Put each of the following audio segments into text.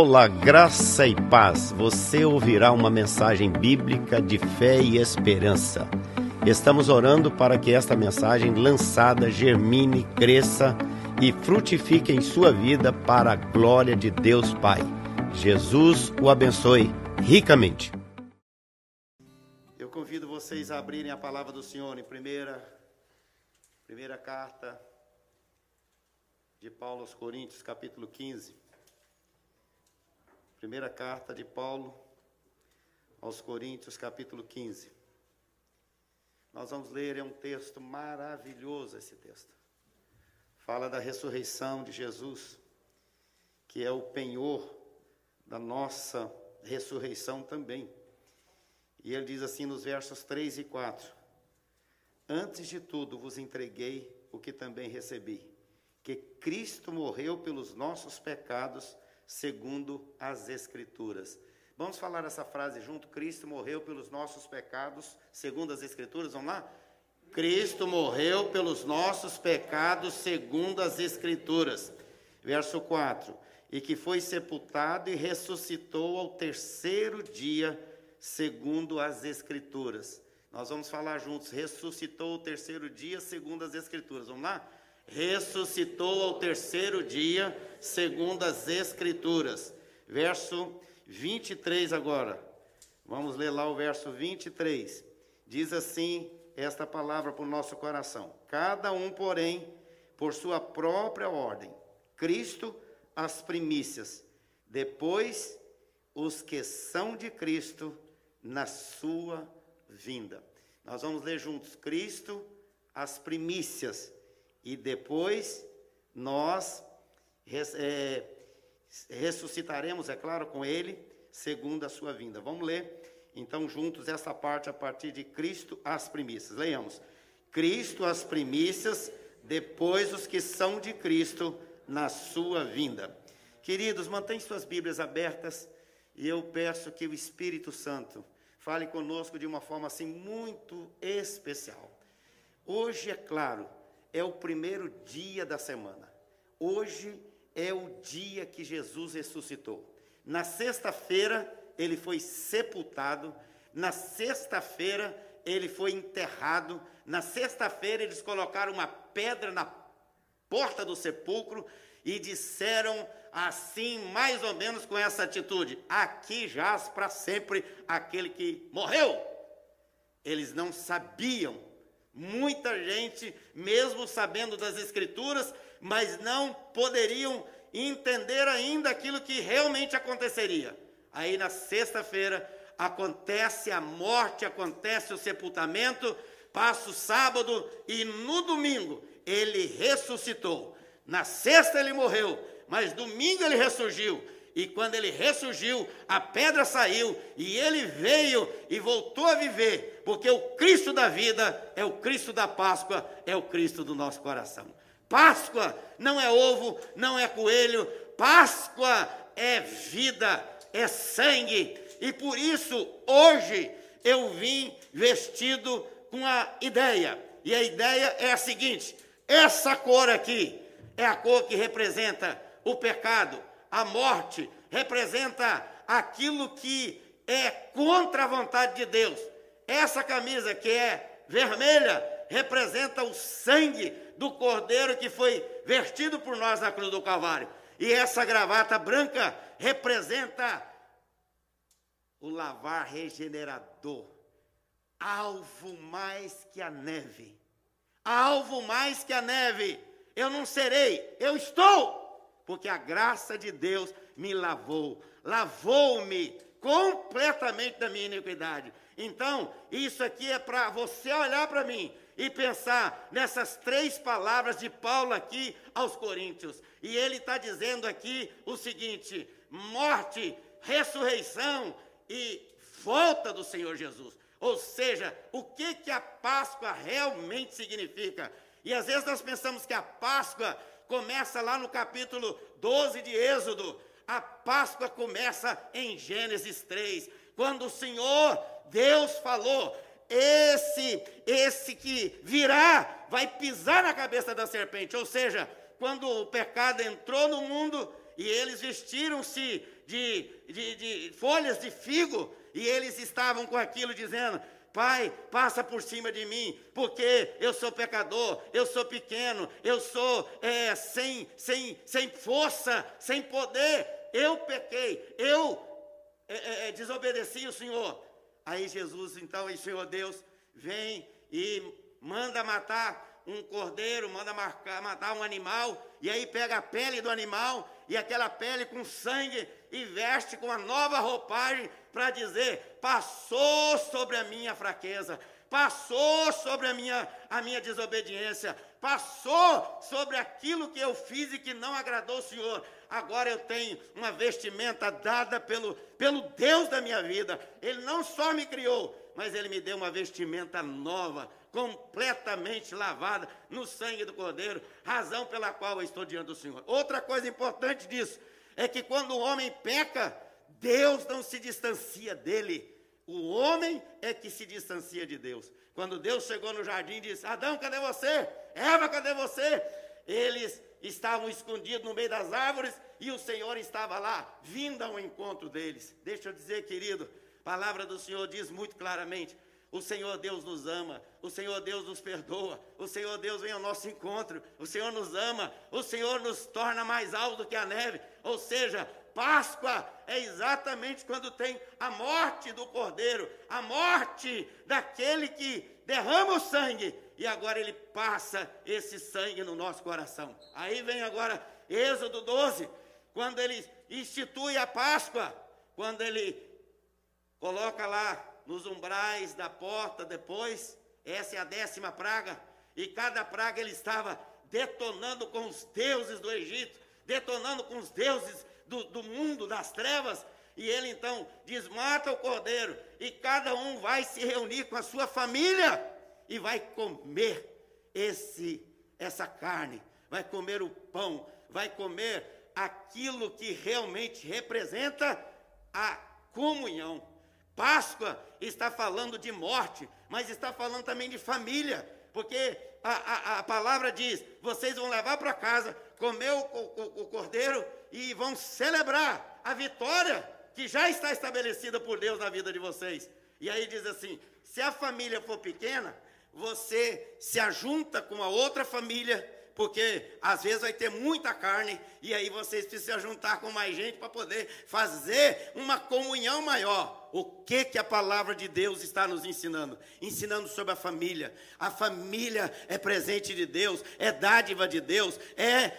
Olá, graça e paz. Você ouvirá uma mensagem bíblica de fé e esperança. Estamos orando para que esta mensagem lançada germine, cresça e frutifique em sua vida para a glória de Deus Pai. Jesus o abençoe ricamente. Eu convido vocês a abrirem a palavra do Senhor em primeira, primeira carta de Paulo aos Coríntios, capítulo 15. Primeira carta de Paulo aos Coríntios, capítulo 15. Nós vamos ler, é um texto maravilhoso esse texto. Fala da ressurreição de Jesus, que é o penhor da nossa ressurreição também. E ele diz assim nos versos 3 e 4: Antes de tudo vos entreguei o que também recebi, que Cristo morreu pelos nossos pecados segundo as Escrituras. Vamos falar essa frase junto? Cristo morreu pelos nossos pecados, segundo as Escrituras. Vamos lá? Cristo morreu pelos nossos pecados, segundo as Escrituras. Verso 4: E que foi sepultado e ressuscitou ao terceiro dia, segundo as Escrituras. Nós vamos falar juntos. Ressuscitou ao terceiro dia, segundo as Escrituras. Vamos lá? ressuscitou ao terceiro dia, segundo as Escrituras. Verso 23 agora. Vamos ler lá o verso 23. Diz assim esta palavra para o nosso coração: Cada um, porém, por sua própria ordem. Cristo, as primícias. Depois, os que são de Cristo na sua vinda. Nós vamos ler juntos: Cristo, as primícias e depois nós é, ressuscitaremos, é claro, com Ele, segundo a sua vinda. Vamos ler, então, juntos, essa parte a partir de Cristo as primícias. Leiamos. Cristo as primícias, depois os que são de Cristo na sua vinda. Queridos, mantenham suas Bíblias abertas e eu peço que o Espírito Santo fale conosco de uma forma assim muito especial. Hoje, é claro, é o primeiro dia da semana. Hoje é o dia que Jesus ressuscitou. Na sexta-feira, ele foi sepultado. Na sexta-feira, ele foi enterrado. Na sexta-feira, eles colocaram uma pedra na porta do sepulcro e disseram assim, mais ou menos com essa atitude: Aqui jaz para sempre aquele que morreu. Eles não sabiam Muita gente, mesmo sabendo das Escrituras, mas não poderiam entender ainda aquilo que realmente aconteceria. Aí na sexta-feira acontece a morte, acontece o sepultamento, passa o sábado e no domingo ele ressuscitou. Na sexta ele morreu, mas domingo ele ressurgiu. E quando ele ressurgiu, a pedra saiu e ele veio e voltou a viver, porque o Cristo da vida é o Cristo da Páscoa, é o Cristo do nosso coração. Páscoa não é ovo, não é coelho, Páscoa é vida, é sangue. E por isso, hoje, eu vim vestido com a ideia. E a ideia é a seguinte: essa cor aqui é a cor que representa o pecado, a morte, representa aquilo que é contra a vontade de Deus. Essa camisa que é vermelha representa o sangue do cordeiro que foi vertido por nós na cruz do Calvário. E essa gravata branca representa o lavar regenerador. Alvo mais que a neve. Alvo mais que a neve. Eu não serei, eu estou porque a graça de Deus me lavou, lavou-me completamente da minha iniquidade. Então, isso aqui é para você olhar para mim e pensar nessas três palavras de Paulo aqui aos Coríntios. E ele está dizendo aqui o seguinte: morte, ressurreição e volta do Senhor Jesus. Ou seja, o que, que a Páscoa realmente significa? E às vezes nós pensamos que a Páscoa começa lá no capítulo 12 de Êxodo. A Páscoa começa em Gênesis 3, quando o Senhor Deus falou: esse, esse que virá, vai pisar na cabeça da serpente. Ou seja, quando o pecado entrou no mundo e eles vestiram-se de, de, de folhas de figo, e eles estavam com aquilo dizendo: Pai, passa por cima de mim, porque eu sou pecador, eu sou pequeno, eu sou é, sem, sem, sem força, sem poder, eu pequei, eu é, é, é desobedeci o Senhor. Aí Jesus, então, o Senhor Deus, vem e manda matar um cordeiro, manda marcar, matar um animal, e aí pega a pele do animal, e aquela pele com sangue, e veste com uma nova roupagem, para dizer: passou sobre a minha fraqueza, passou sobre a minha, a minha desobediência, passou sobre aquilo que eu fiz e que não agradou o Senhor. Agora eu tenho uma vestimenta dada pelo, pelo Deus da minha vida. Ele não só me criou, mas ele me deu uma vestimenta nova, completamente lavada no sangue do Cordeiro, razão pela qual eu estou diante do Senhor. Outra coisa importante disso é que quando o homem peca, Deus não se distancia dele. O homem é que se distancia de Deus. Quando Deus chegou no jardim e disse: Adão, cadê você? Eva, cadê você? Eles estavam escondidos no meio das árvores e o Senhor estava lá, vindo ao encontro deles. Deixa eu dizer, querido, a palavra do Senhor diz muito claramente: o Senhor Deus nos ama, o Senhor Deus nos perdoa, o Senhor Deus vem ao nosso encontro, o Senhor nos ama, o Senhor nos torna mais alto do que a neve. Ou seja, Páscoa é exatamente quando tem a morte do cordeiro, a morte daquele que derrama o sangue e agora ele passa esse sangue no nosso coração. Aí vem agora Êxodo 12, quando ele institui a Páscoa, quando ele coloca lá nos umbrais da porta depois, essa é a décima praga, e cada praga ele estava detonando com os deuses do Egito, detonando com os deuses do, do mundo, das trevas, e ele então desmata o cordeiro, e cada um vai se reunir com a sua família e vai comer esse essa carne, vai comer o pão, vai comer aquilo que realmente representa a comunhão. Páscoa está falando de morte, mas está falando também de família, porque a, a, a palavra diz: vocês vão levar para casa, comer o, o, o cordeiro e vão celebrar a vitória que já está estabelecida por Deus na vida de vocês. E aí diz assim: se a família for pequena, você se ajunta com a outra família porque às vezes vai ter muita carne e aí vocês precisam juntar com mais gente para poder fazer uma comunhão maior. O que que a palavra de Deus está nos ensinando? Ensinando sobre a família. A família é presente de Deus, é dádiva de Deus, é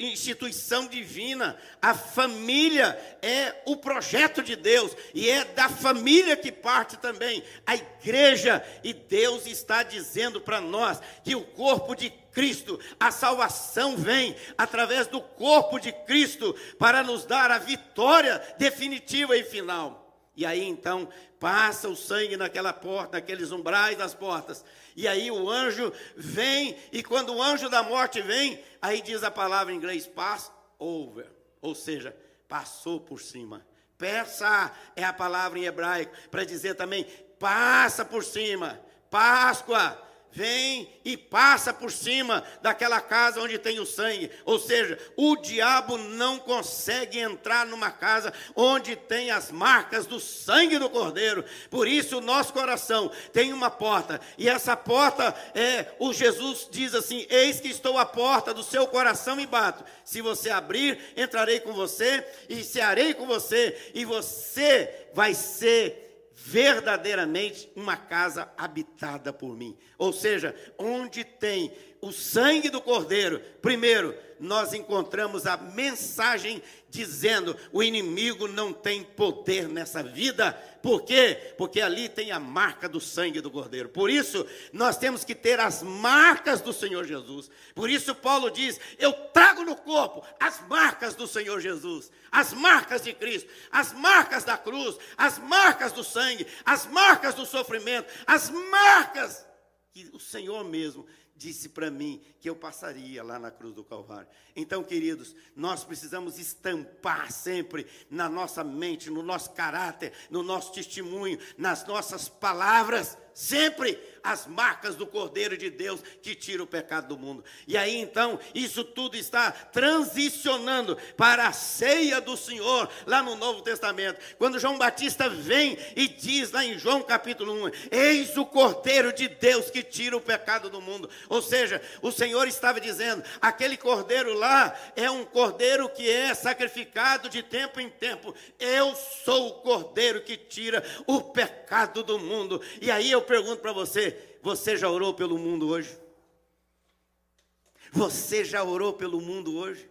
instituição divina. A família é o projeto de Deus e é da família que parte também a igreja. E Deus está dizendo para nós que o corpo de Cristo. A salvação vem através do corpo de Cristo para nos dar a vitória definitiva e final. E aí então passa o sangue naquela porta, naqueles umbrais das portas. E aí o anjo vem, e quando o anjo da morte vem, aí diz a palavra em inglês, pass over, ou seja, passou por cima. Persa é a palavra em hebraico para dizer também passa por cima. Páscoa vem e passa por cima daquela casa onde tem o sangue. Ou seja, o diabo não consegue entrar numa casa onde tem as marcas do sangue do cordeiro. Por isso, o nosso coração tem uma porta, e essa porta é o Jesus diz assim: Eis que estou à porta do seu coração e bato. Se você abrir, entrarei com você e cearei com você, e você vai ser verdadeiramente uma casa habitada por mim. Ou seja, onde tem o sangue do Cordeiro, primeiro, nós encontramos a mensagem dizendo: o inimigo não tem poder nessa vida. Por quê? Porque ali tem a marca do sangue do Cordeiro. Por isso, nós temos que ter as marcas do Senhor Jesus. Por isso, Paulo diz: Eu trago no corpo as marcas do Senhor Jesus, as marcas de Cristo, as marcas da cruz, as marcas do sangue, as marcas do sofrimento, as marcas que o Senhor mesmo disse para mim que eu passaria lá na cruz do Calvário. Então, queridos, nós precisamos estampar sempre na nossa mente, no nosso caráter, no nosso testemunho, nas nossas palavras, sempre as marcas do Cordeiro de Deus que tira o pecado do mundo. E aí então, isso tudo está transicionando para a ceia do Senhor lá no Novo Testamento. Quando João Batista vem e diz lá em João capítulo 1: Eis o Cordeiro de Deus que tira o pecado do mundo. Ou seja, o Senhor estava dizendo: aquele cordeiro lá é um cordeiro que é sacrificado de tempo em tempo. Eu sou o cordeiro que tira o pecado do mundo. E aí eu pergunto para você: você já orou pelo mundo hoje? Você já orou pelo mundo hoje?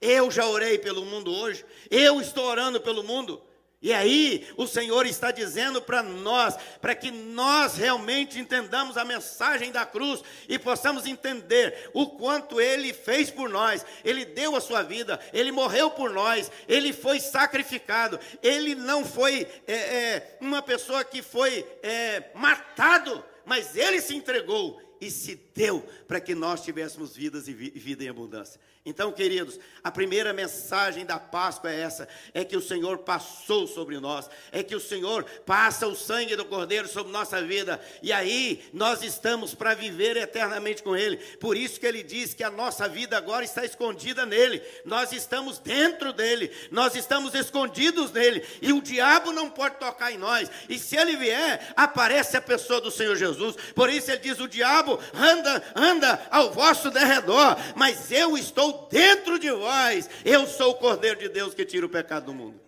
Eu já orei pelo mundo hoje. Eu estou orando pelo mundo. E aí, o Senhor está dizendo para nós, para que nós realmente entendamos a mensagem da cruz e possamos entender o quanto Ele fez por nós. Ele deu a sua vida, Ele morreu por nós, Ele foi sacrificado, Ele não foi é, é, uma pessoa que foi é, matado, mas Ele se entregou e se deu para que nós tivéssemos vidas e vida em abundância. Então, queridos, a primeira mensagem da Páscoa é essa: é que o Senhor passou sobre nós, é que o Senhor passa o sangue do Cordeiro sobre nossa vida, e aí nós estamos para viver eternamente com Ele. Por isso que Ele diz que a nossa vida agora está escondida nele, nós estamos dentro dele, nós estamos escondidos nele, e o diabo não pode tocar em nós, e se ele vier, aparece a pessoa do Senhor Jesus. Por isso ele diz: o diabo anda, anda ao vosso derredor, mas eu estou dentro de vós. Eu sou o Cordeiro de Deus que tira o pecado do mundo.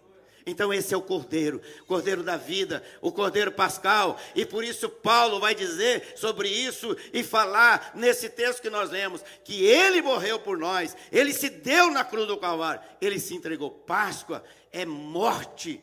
Então, esse é o Cordeiro, Cordeiro da vida, o Cordeiro Pascal, e por isso Paulo vai dizer sobre isso e falar nesse texto que nós lemos, que ele morreu por nós, ele se deu na cruz do Calvário, ele se entregou. Páscoa é morte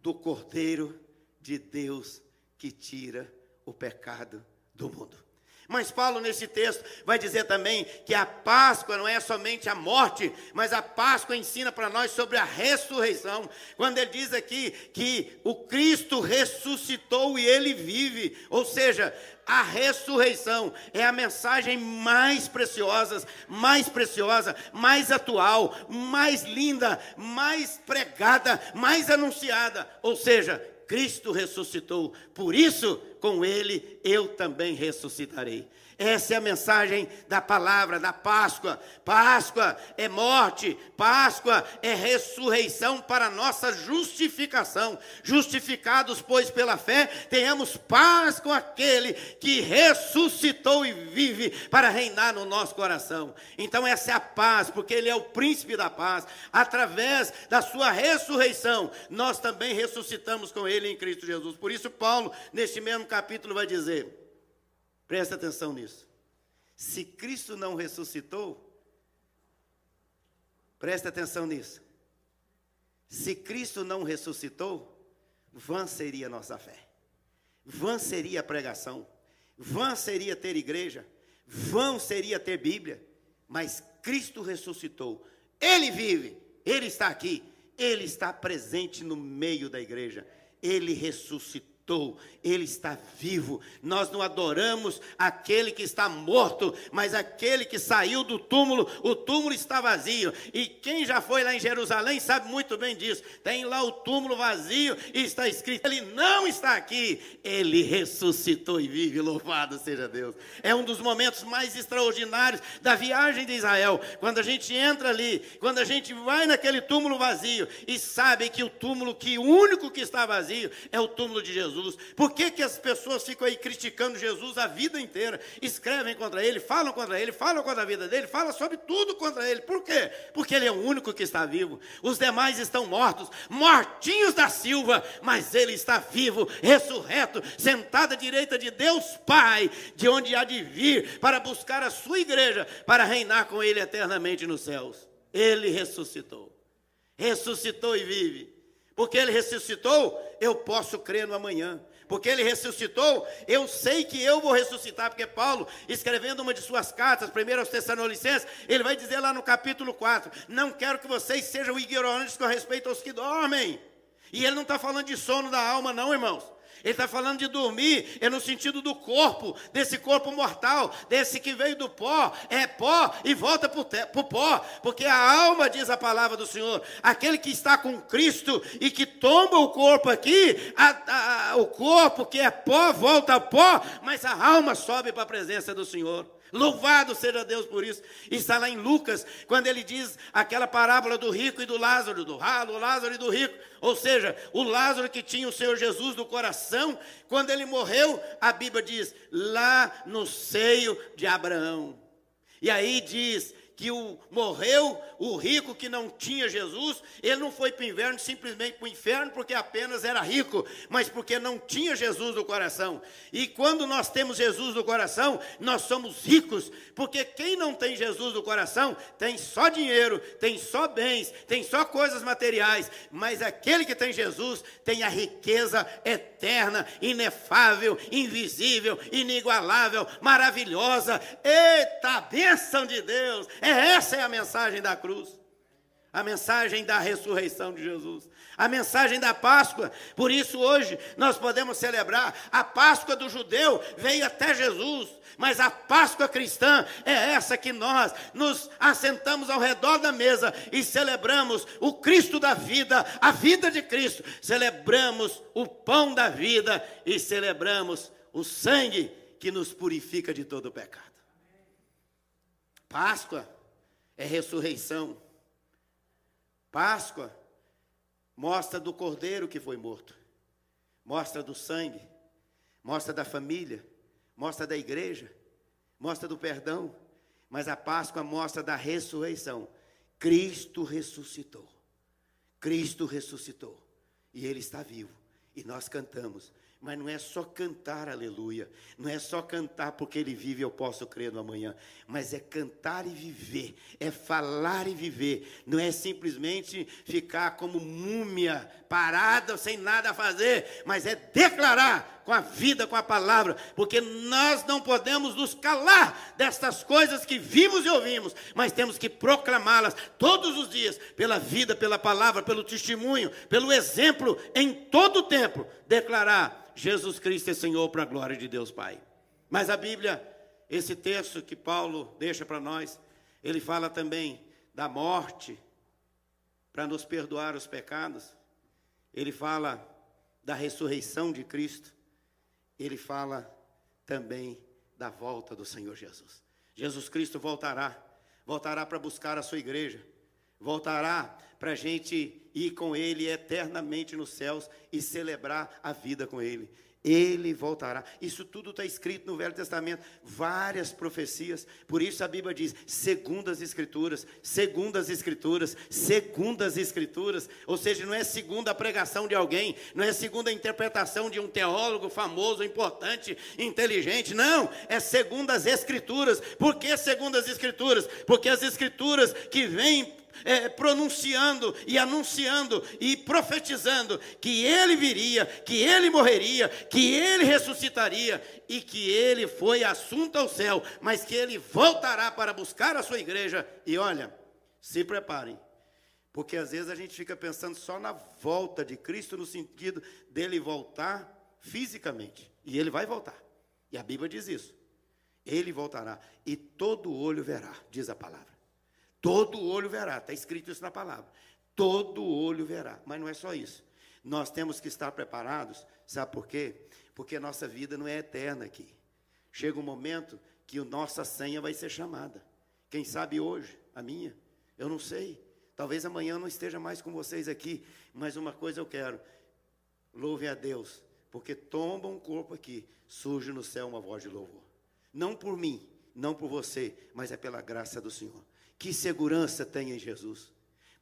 do Cordeiro de Deus que tira o pecado do mundo. Mas Paulo, nesse texto, vai dizer também que a Páscoa não é somente a morte, mas a Páscoa ensina para nós sobre a ressurreição. Quando ele diz aqui que o Cristo ressuscitou e ele vive, ou seja, a ressurreição é a mensagem mais preciosa, mais preciosa, mais atual, mais linda, mais pregada, mais anunciada. Ou seja, Cristo ressuscitou, por isso, com Ele eu também ressuscitarei. Essa é a mensagem da palavra da Páscoa. Páscoa é morte, Páscoa é ressurreição para nossa justificação. Justificados, pois, pela fé, tenhamos paz com aquele que ressuscitou e vive para reinar no nosso coração. Então, essa é a paz, porque Ele é o príncipe da paz. Através da sua ressurreição, nós também ressuscitamos com Ele em Cristo Jesus. Por isso, Paulo, neste mesmo capítulo, vai dizer. Presta atenção nisso. Se Cristo não ressuscitou, presta atenção nisso. Se Cristo não ressuscitou, vã seria nossa fé, vã seria a pregação, vã seria ter igreja, vã seria ter Bíblia, mas Cristo ressuscitou, Ele vive, Ele está aqui, Ele está presente no meio da igreja, Ele ressuscitou ressuscitou, ele está vivo. Nós não adoramos aquele que está morto, mas aquele que saiu do túmulo, o túmulo está vazio. E quem já foi lá em Jerusalém sabe muito bem disso. Tem lá o túmulo vazio e está escrito: Ele não está aqui, ele ressuscitou e vive. Louvado seja Deus. É um dos momentos mais extraordinários da viagem de Israel, quando a gente entra ali, quando a gente vai naquele túmulo vazio e sabe que o túmulo que o único que está vazio é o túmulo de Jesus. Jesus. Por que, que as pessoas ficam aí criticando Jesus a vida inteira? Escrevem contra ele, falam contra ele, falam contra a vida dele, falam sobre tudo contra ele. Por quê? Porque ele é o único que está vivo. Os demais estão mortos, mortinhos da Silva, mas ele está vivo, ressurreto, sentado à direita de Deus Pai, de onde há de vir para buscar a sua igreja, para reinar com ele eternamente nos céus. Ele ressuscitou. Ressuscitou e vive. Porque ele ressuscitou, eu posso crer no amanhã. Porque ele ressuscitou, eu sei que eu vou ressuscitar. Porque Paulo, escrevendo uma de suas cartas, primeiro aos Tessalonicenses, ele vai dizer lá no capítulo 4: Não quero que vocês sejam ignorantes com respeito aos que dormem. E ele não está falando de sono da alma, não, irmãos. Ele está falando de dormir, é no sentido do corpo, desse corpo mortal, desse que veio do pó, é pó e volta para o pó, porque a alma, diz a palavra do Senhor, aquele que está com Cristo e que toma o corpo aqui, a, a, o corpo que é pó volta a pó, mas a alma sobe para a presença do Senhor. Louvado seja Deus por isso. Está lá em Lucas, quando ele diz aquela parábola do rico e do Lázaro, do ralo, Lázaro e do rico. Ou seja, o Lázaro que tinha o Senhor Jesus no coração, quando ele morreu, a Bíblia diz, lá no seio de Abraão. E aí diz que o, morreu o rico que não tinha Jesus, ele não foi para o inferno simplesmente para o inferno porque apenas era rico, mas porque não tinha Jesus no coração. E quando nós temos Jesus no coração, nós somos ricos, porque quem não tem Jesus no coração tem só dinheiro, tem só bens, tem só coisas materiais, mas aquele que tem Jesus tem a riqueza eterna, inefável, invisível, inigualável, maravilhosa. Eita, bênção de Deus! É essa é a mensagem da cruz. A mensagem da ressurreição de Jesus, a mensagem da Páscoa. Por isso, hoje, nós podemos celebrar. A Páscoa do judeu veio até Jesus, mas a Páscoa cristã é essa que nós nos assentamos ao redor da mesa e celebramos o Cristo da vida, a vida de Cristo. Celebramos o pão da vida e celebramos o sangue que nos purifica de todo o pecado. Páscoa é ressurreição. Páscoa mostra do cordeiro que foi morto, mostra do sangue, mostra da família, mostra da igreja, mostra do perdão, mas a Páscoa mostra da ressurreição. Cristo ressuscitou. Cristo ressuscitou. E Ele está vivo. E nós cantamos. Mas não é só cantar aleluia, não é só cantar porque ele vive, eu posso crer no amanhã, mas é cantar e viver, é falar e viver, não é simplesmente ficar como múmia, parada, sem nada a fazer, mas é declarar com a vida, com a palavra, porque nós não podemos nos calar destas coisas que vimos e ouvimos, mas temos que proclamá-las todos os dias, pela vida, pela palavra, pelo testemunho, pelo exemplo, em todo o tempo, declarar Jesus Cristo é Senhor para a glória de Deus Pai. Mas a Bíblia, esse texto que Paulo deixa para nós, ele fala também da morte para nos perdoar os pecados. Ele fala da ressurreição de Cristo. Ele fala também da volta do Senhor Jesus. Jesus Cristo voltará, voltará para buscar a sua igreja, voltará para a gente ir com Ele eternamente nos céus e celebrar a vida com Ele. Ele voltará. Isso tudo está escrito no Velho Testamento, várias profecias. Por isso a Bíblia diz: segundo as Escrituras, segundo as Escrituras, segundo as Escrituras. Ou seja, não é segundo a pregação de alguém, não é segundo a interpretação de um teólogo famoso, importante, inteligente. Não, é segundo as Escrituras. Por que segundo as Escrituras? Porque as Escrituras que vêm é, pronunciando e anunciando e profetizando que ele viria, que ele morreria, que ele ressuscitaria e que ele foi assunto ao céu, mas que ele voltará para buscar a sua igreja. E olha, se preparem, porque às vezes a gente fica pensando só na volta de Cristo, no sentido dele voltar fisicamente, e ele vai voltar, e a Bíblia diz isso. Ele voltará, e todo olho verá, diz a palavra. Todo olho verá, está escrito isso na palavra. Todo olho verá, mas não é só isso. Nós temos que estar preparados, sabe por quê? Porque nossa vida não é eterna aqui. Chega um momento que a nossa senha vai ser chamada. Quem sabe hoje, a minha, eu não sei. Talvez amanhã eu não esteja mais com vocês aqui, mas uma coisa eu quero: louve a Deus, porque tomba um corpo aqui, surge no céu uma voz de louvor. Não por mim, não por você, mas é pela graça do Senhor. Que segurança tem em Jesus?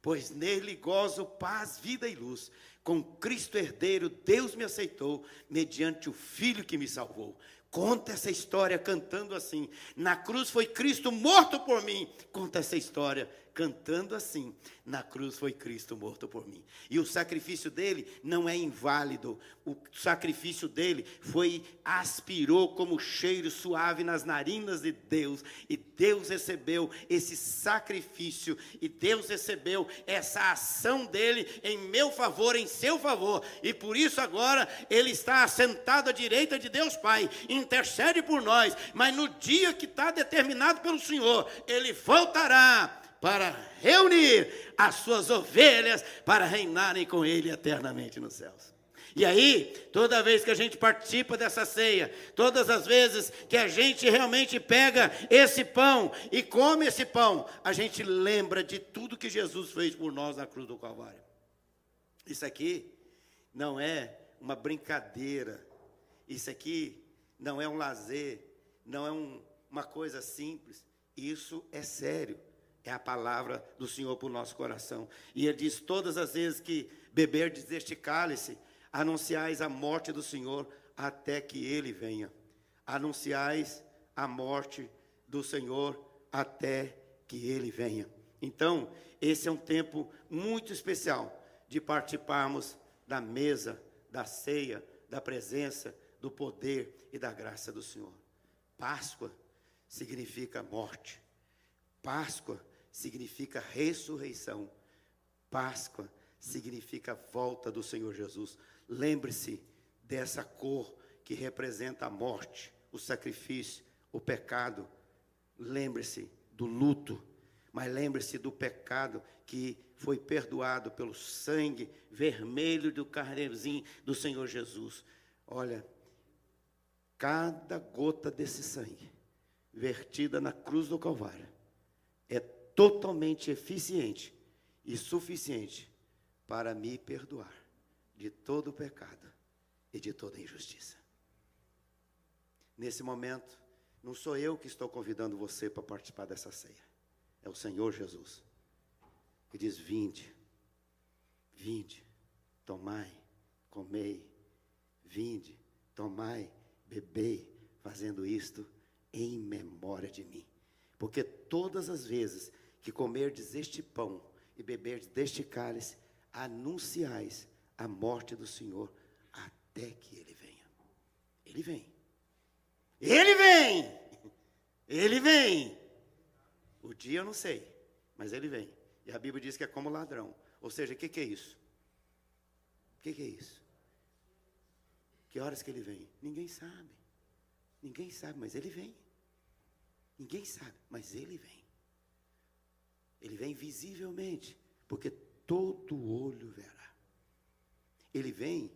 Pois nele gozo paz, vida e luz. Com Cristo herdeiro, Deus me aceitou, mediante o Filho que me salvou. Conta essa história cantando assim. Na cruz foi Cristo morto por mim. Conta essa história cantando assim: Na cruz foi Cristo morto por mim. E o sacrifício dele não é inválido. O sacrifício dele foi aspirou como cheiro suave nas narinas de Deus, e Deus recebeu esse sacrifício e Deus recebeu essa ação dele em meu favor, em seu favor. E por isso agora ele está assentado à direita de Deus Pai, intercede por nós, mas no dia que está determinado pelo Senhor, ele voltará para reunir as suas ovelhas para reinarem com ele eternamente nos céus. E aí, toda vez que a gente participa dessa ceia, todas as vezes que a gente realmente pega esse pão e come esse pão, a gente lembra de tudo que Jesus fez por nós na cruz do Calvário. Isso aqui não é uma brincadeira, isso aqui não é um lazer, não é um, uma coisa simples, isso é sério. É a palavra do Senhor para o nosso coração. E ele diz: todas as vezes que beberdes deste cálice, anunciais a morte do Senhor até que ele venha. Anunciais a morte do Senhor até que ele venha. Então, esse é um tempo muito especial de participarmos da mesa, da ceia, da presença, do poder e da graça do Senhor. Páscoa significa morte. Páscoa significa ressurreição. Páscoa significa volta do Senhor Jesus. Lembre-se dessa cor que representa a morte, o sacrifício, o pecado. Lembre-se do luto, mas lembre-se do pecado que foi perdoado pelo sangue vermelho do carneirozinho do Senhor Jesus. Olha, cada gota desse sangue vertida na cruz do Calvário totalmente eficiente e suficiente para me perdoar de todo o pecado e de toda injustiça. Nesse momento, não sou eu que estou convidando você para participar dessa ceia, é o Senhor Jesus, que diz: Vinde, vinde, tomai, comei, vinde, tomai, bebei, fazendo isto em memória de mim. Porque todas as vezes que comerdes este pão e beberdes deste cálice, anunciais a morte do Senhor até que ele venha. Ele vem. Ele vem. Ele vem. O dia eu não sei, mas ele vem. E a Bíblia diz que é como ladrão. Ou seja, o que, que, é isso? O que, que é isso? Que horas que ele vem? Ninguém sabe. Ninguém sabe, mas ele vem. Ninguém sabe, mas ele vem. Ele vem visivelmente, porque todo olho verá. Ele vem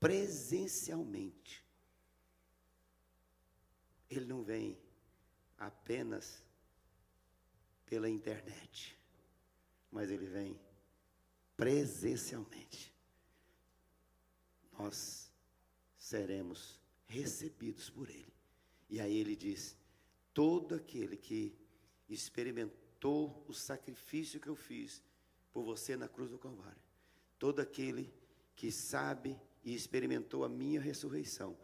presencialmente. Ele não vem apenas pela internet, mas ele vem presencialmente. Nós seremos recebidos por ele. E aí ele diz: todo aquele que experimentou o sacrifício que eu fiz por você na cruz do Calvário, todo aquele que sabe e experimentou a minha ressurreição,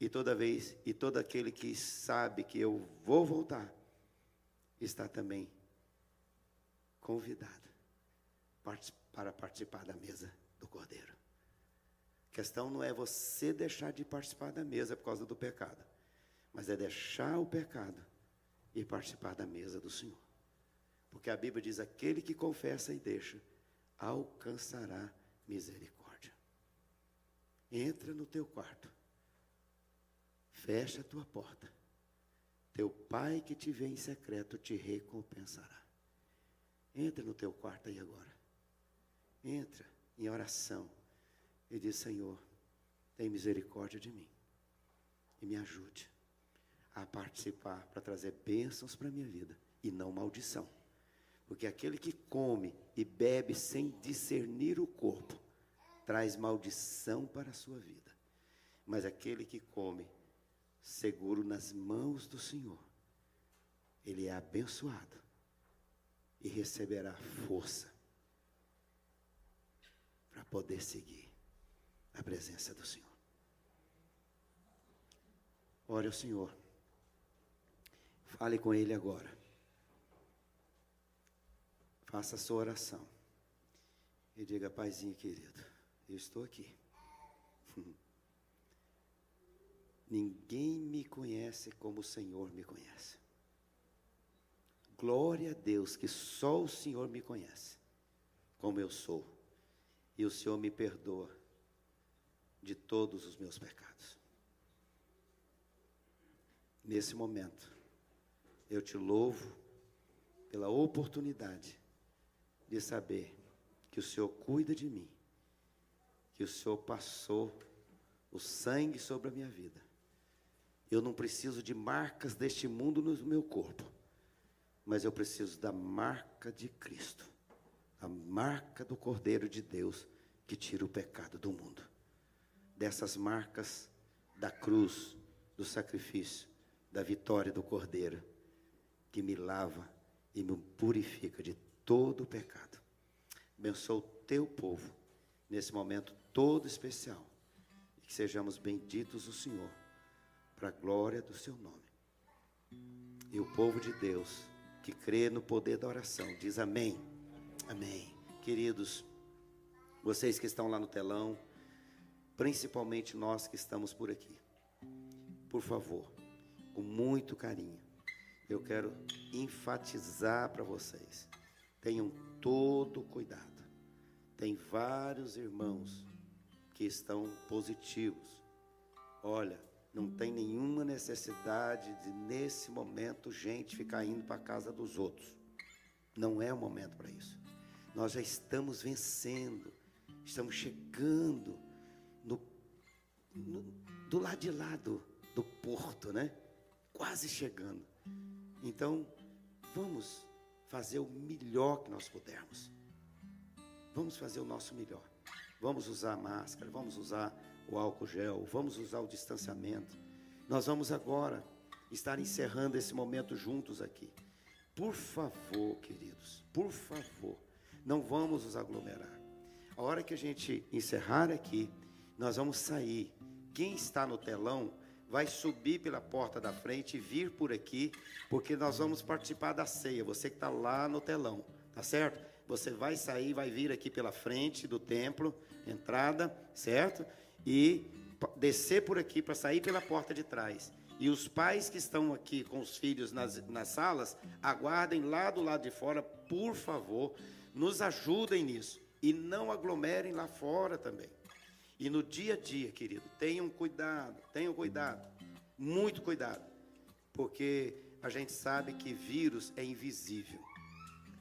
e toda vez e todo aquele que sabe que eu vou voltar, está também convidado para participar da mesa do Cordeiro. A questão não é você deixar de participar da mesa por causa do pecado, mas é deixar o pecado e participar da mesa do Senhor. Porque a Bíblia diz: aquele que confessa e deixa, alcançará misericórdia. Entra no teu quarto, fecha a tua porta. Teu pai que te vê em secreto te recompensará. Entra no teu quarto aí agora. Entra em oração e diz: Senhor, tem misericórdia de mim e me ajude a participar para trazer bênçãos para a minha vida e não maldição. Porque aquele que come e bebe sem discernir o corpo traz maldição para a sua vida. Mas aquele que come seguro nas mãos do Senhor, ele é abençoado e receberá força para poder seguir a presença do Senhor. Ore ao Senhor. Fale com Ele agora. Faça a sua oração. E diga, Paizinho querido, eu estou aqui. Ninguém me conhece como o Senhor me conhece. Glória a Deus que só o Senhor me conhece, como eu sou. E o Senhor me perdoa de todos os meus pecados. Nesse momento, eu te louvo pela oportunidade de saber que o Senhor cuida de mim, que o Senhor passou o sangue sobre a minha vida. Eu não preciso de marcas deste mundo no meu corpo, mas eu preciso da marca de Cristo, a marca do Cordeiro de Deus que tira o pecado do mundo. Dessas marcas da cruz, do sacrifício, da vitória do Cordeiro, que me lava e me purifica de todo o pecado. Abençoa o teu povo nesse momento todo especial. E que sejamos benditos o Senhor, para a glória do seu nome. E o povo de Deus, que crê no poder da oração, diz amém. Amém. Queridos, vocês que estão lá no telão, principalmente nós que estamos por aqui, por favor, com muito carinho, eu quero enfatizar para vocês: tenham todo cuidado. Tem vários irmãos que estão positivos. Olha, não tem nenhuma necessidade de, nesse momento, gente ficar indo para a casa dos outros. Não é o momento para isso. Nós já estamos vencendo, estamos chegando no, no, do lado de lá do, do porto, né? Quase chegando. Então, vamos fazer o melhor que nós pudermos. Vamos fazer o nosso melhor. Vamos usar a máscara, vamos usar o álcool gel, vamos usar o distanciamento. Nós vamos agora estar encerrando esse momento juntos aqui. Por favor, queridos, por favor, não vamos nos aglomerar. A hora que a gente encerrar aqui, nós vamos sair. Quem está no telão vai subir pela porta da frente e vir por aqui, porque nós vamos participar da ceia. Você que está lá no telão, tá certo? Você vai sair, vai vir aqui pela frente do templo, entrada, certo? E descer por aqui para sair pela porta de trás. E os pais que estão aqui com os filhos nas, nas salas, aguardem lá do lado de fora, por favor, nos ajudem nisso. E não aglomerem lá fora também. E no dia a dia, querido, tenham cuidado, tenham cuidado, muito cuidado, porque a gente sabe que vírus é invisível,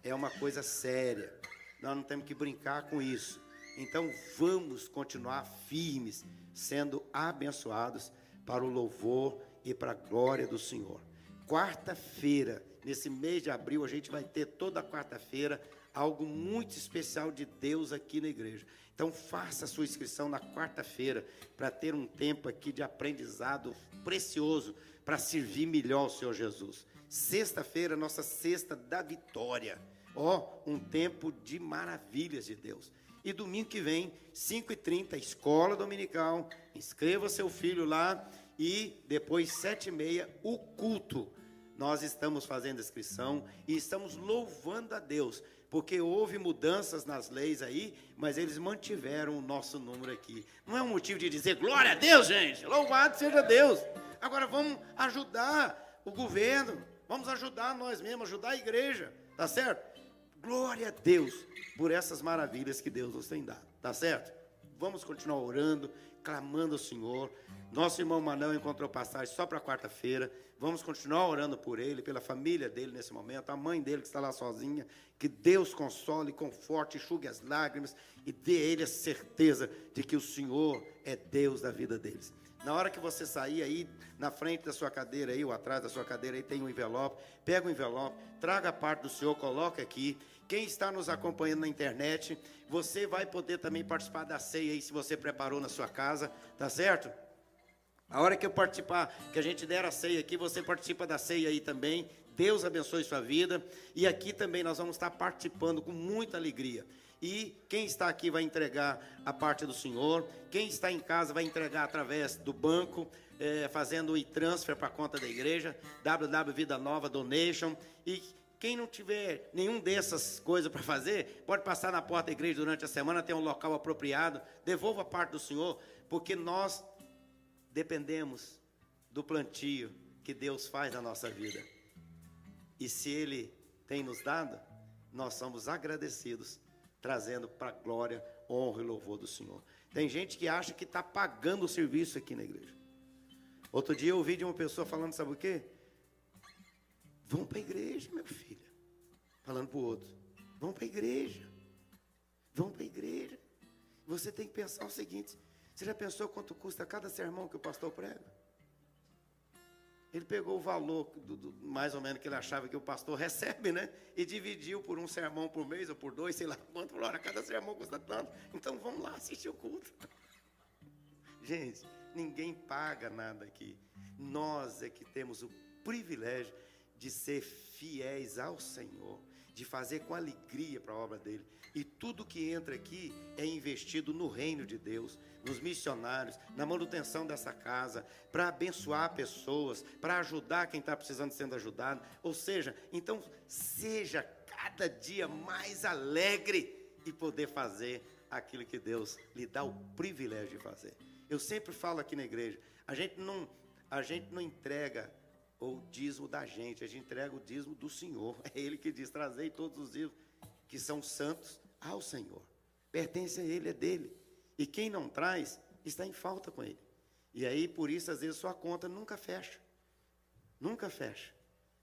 é uma coisa séria, nós não temos que brincar com isso. Então vamos continuar firmes, sendo abençoados para o louvor e para a glória do Senhor. Quarta-feira, nesse mês de abril, a gente vai ter toda quarta-feira algo muito especial de Deus aqui na igreja. Então faça a sua inscrição na quarta-feira para ter um tempo aqui de aprendizado precioso para servir melhor o Senhor Jesus. Sexta-feira, nossa sexta da vitória. Ó, oh, um tempo de maravilhas de Deus. E domingo que vem, 5h30, escola dominical. Inscreva seu filho lá. E depois, 7h30, o culto. Nós estamos fazendo inscrição e estamos louvando a Deus porque houve mudanças nas leis aí, mas eles mantiveram o nosso número aqui. Não é um motivo de dizer glória a Deus, gente, louvado seja Deus. Agora vamos ajudar o governo, vamos ajudar nós mesmos, ajudar a igreja, tá certo? Glória a Deus por essas maravilhas que Deus nos tem dado, tá certo? Vamos continuar orando, clamando ao Senhor. Nosso irmão Manão encontrou passagem só para quarta-feira. Vamos continuar orando por ele, pela família dele nesse momento, a mãe dele que está lá sozinha. Que Deus console, conforte, enxugue as lágrimas e dê a ele a certeza de que o Senhor é Deus da vida deles. Na hora que você sair aí, na frente da sua cadeira aí, ou atrás da sua cadeira aí, tem um envelope. Pega o envelope, traga a parte do Senhor, coloca aqui. Quem está nos acompanhando na internet, você vai poder também participar da ceia aí, se você preparou na sua casa, tá certo? A hora que eu participar, que a gente der a ceia aqui, você participa da ceia aí também. Deus abençoe sua vida. E aqui também nós vamos estar participando com muita alegria. E quem está aqui vai entregar a parte do Senhor. Quem está em casa vai entregar através do banco, é, fazendo o e-transfer para a conta da igreja, www Vida Nova Donation. E Quem não tiver nenhum dessas coisas para fazer, pode passar na porta da igreja durante a semana, tem um local apropriado, devolva a parte do Senhor, porque nós dependemos do plantio que Deus faz na nossa vida. E se Ele tem nos dado, nós somos agradecidos, trazendo para a glória, honra e louvor do Senhor. Tem gente que acha que está pagando o serviço aqui na igreja. Outro dia eu ouvi de uma pessoa falando, sabe o quê? Vão para a igreja, meu filho. Falando para o outro. Vão para a igreja. Vão para a igreja. Você tem que pensar o seguinte: você já pensou quanto custa cada sermão que o pastor prega? Ele pegou o valor, do, do, mais ou menos, que ele achava que o pastor recebe, né? E dividiu por um sermão por mês ou por dois, sei lá quanto. Falou, olha, cada sermão custa tanto. Então vamos lá assistir o culto. Gente, ninguém paga nada aqui. Nós é que temos o privilégio de ser fiéis ao Senhor, de fazer com alegria para a obra dele. E tudo que entra aqui é investido no reino de Deus, nos missionários, na manutenção dessa casa, para abençoar pessoas, para ajudar quem está precisando sendo ajudado. Ou seja, então seja cada dia mais alegre e poder fazer aquilo que Deus lhe dá o privilégio de fazer. Eu sempre falo aqui na igreja, a gente não, a gente não entrega o dízimo da gente, a gente entrega o dízimo do Senhor. É Ele que diz: trazei todos os dízimos que são santos ao Senhor. Pertence a Ele, é dele. E quem não traz, está em falta com Ele. E aí, por isso, às vezes, sua conta nunca fecha. Nunca fecha.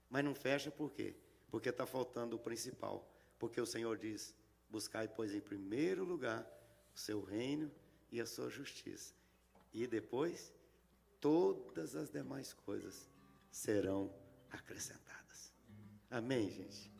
Mas não fecha por quê? Porque está faltando o principal. Porque o Senhor diz: buscai, pois, em primeiro lugar o seu reino e a sua justiça. E depois, todas as demais coisas serão acrescentadas. Amém, gente?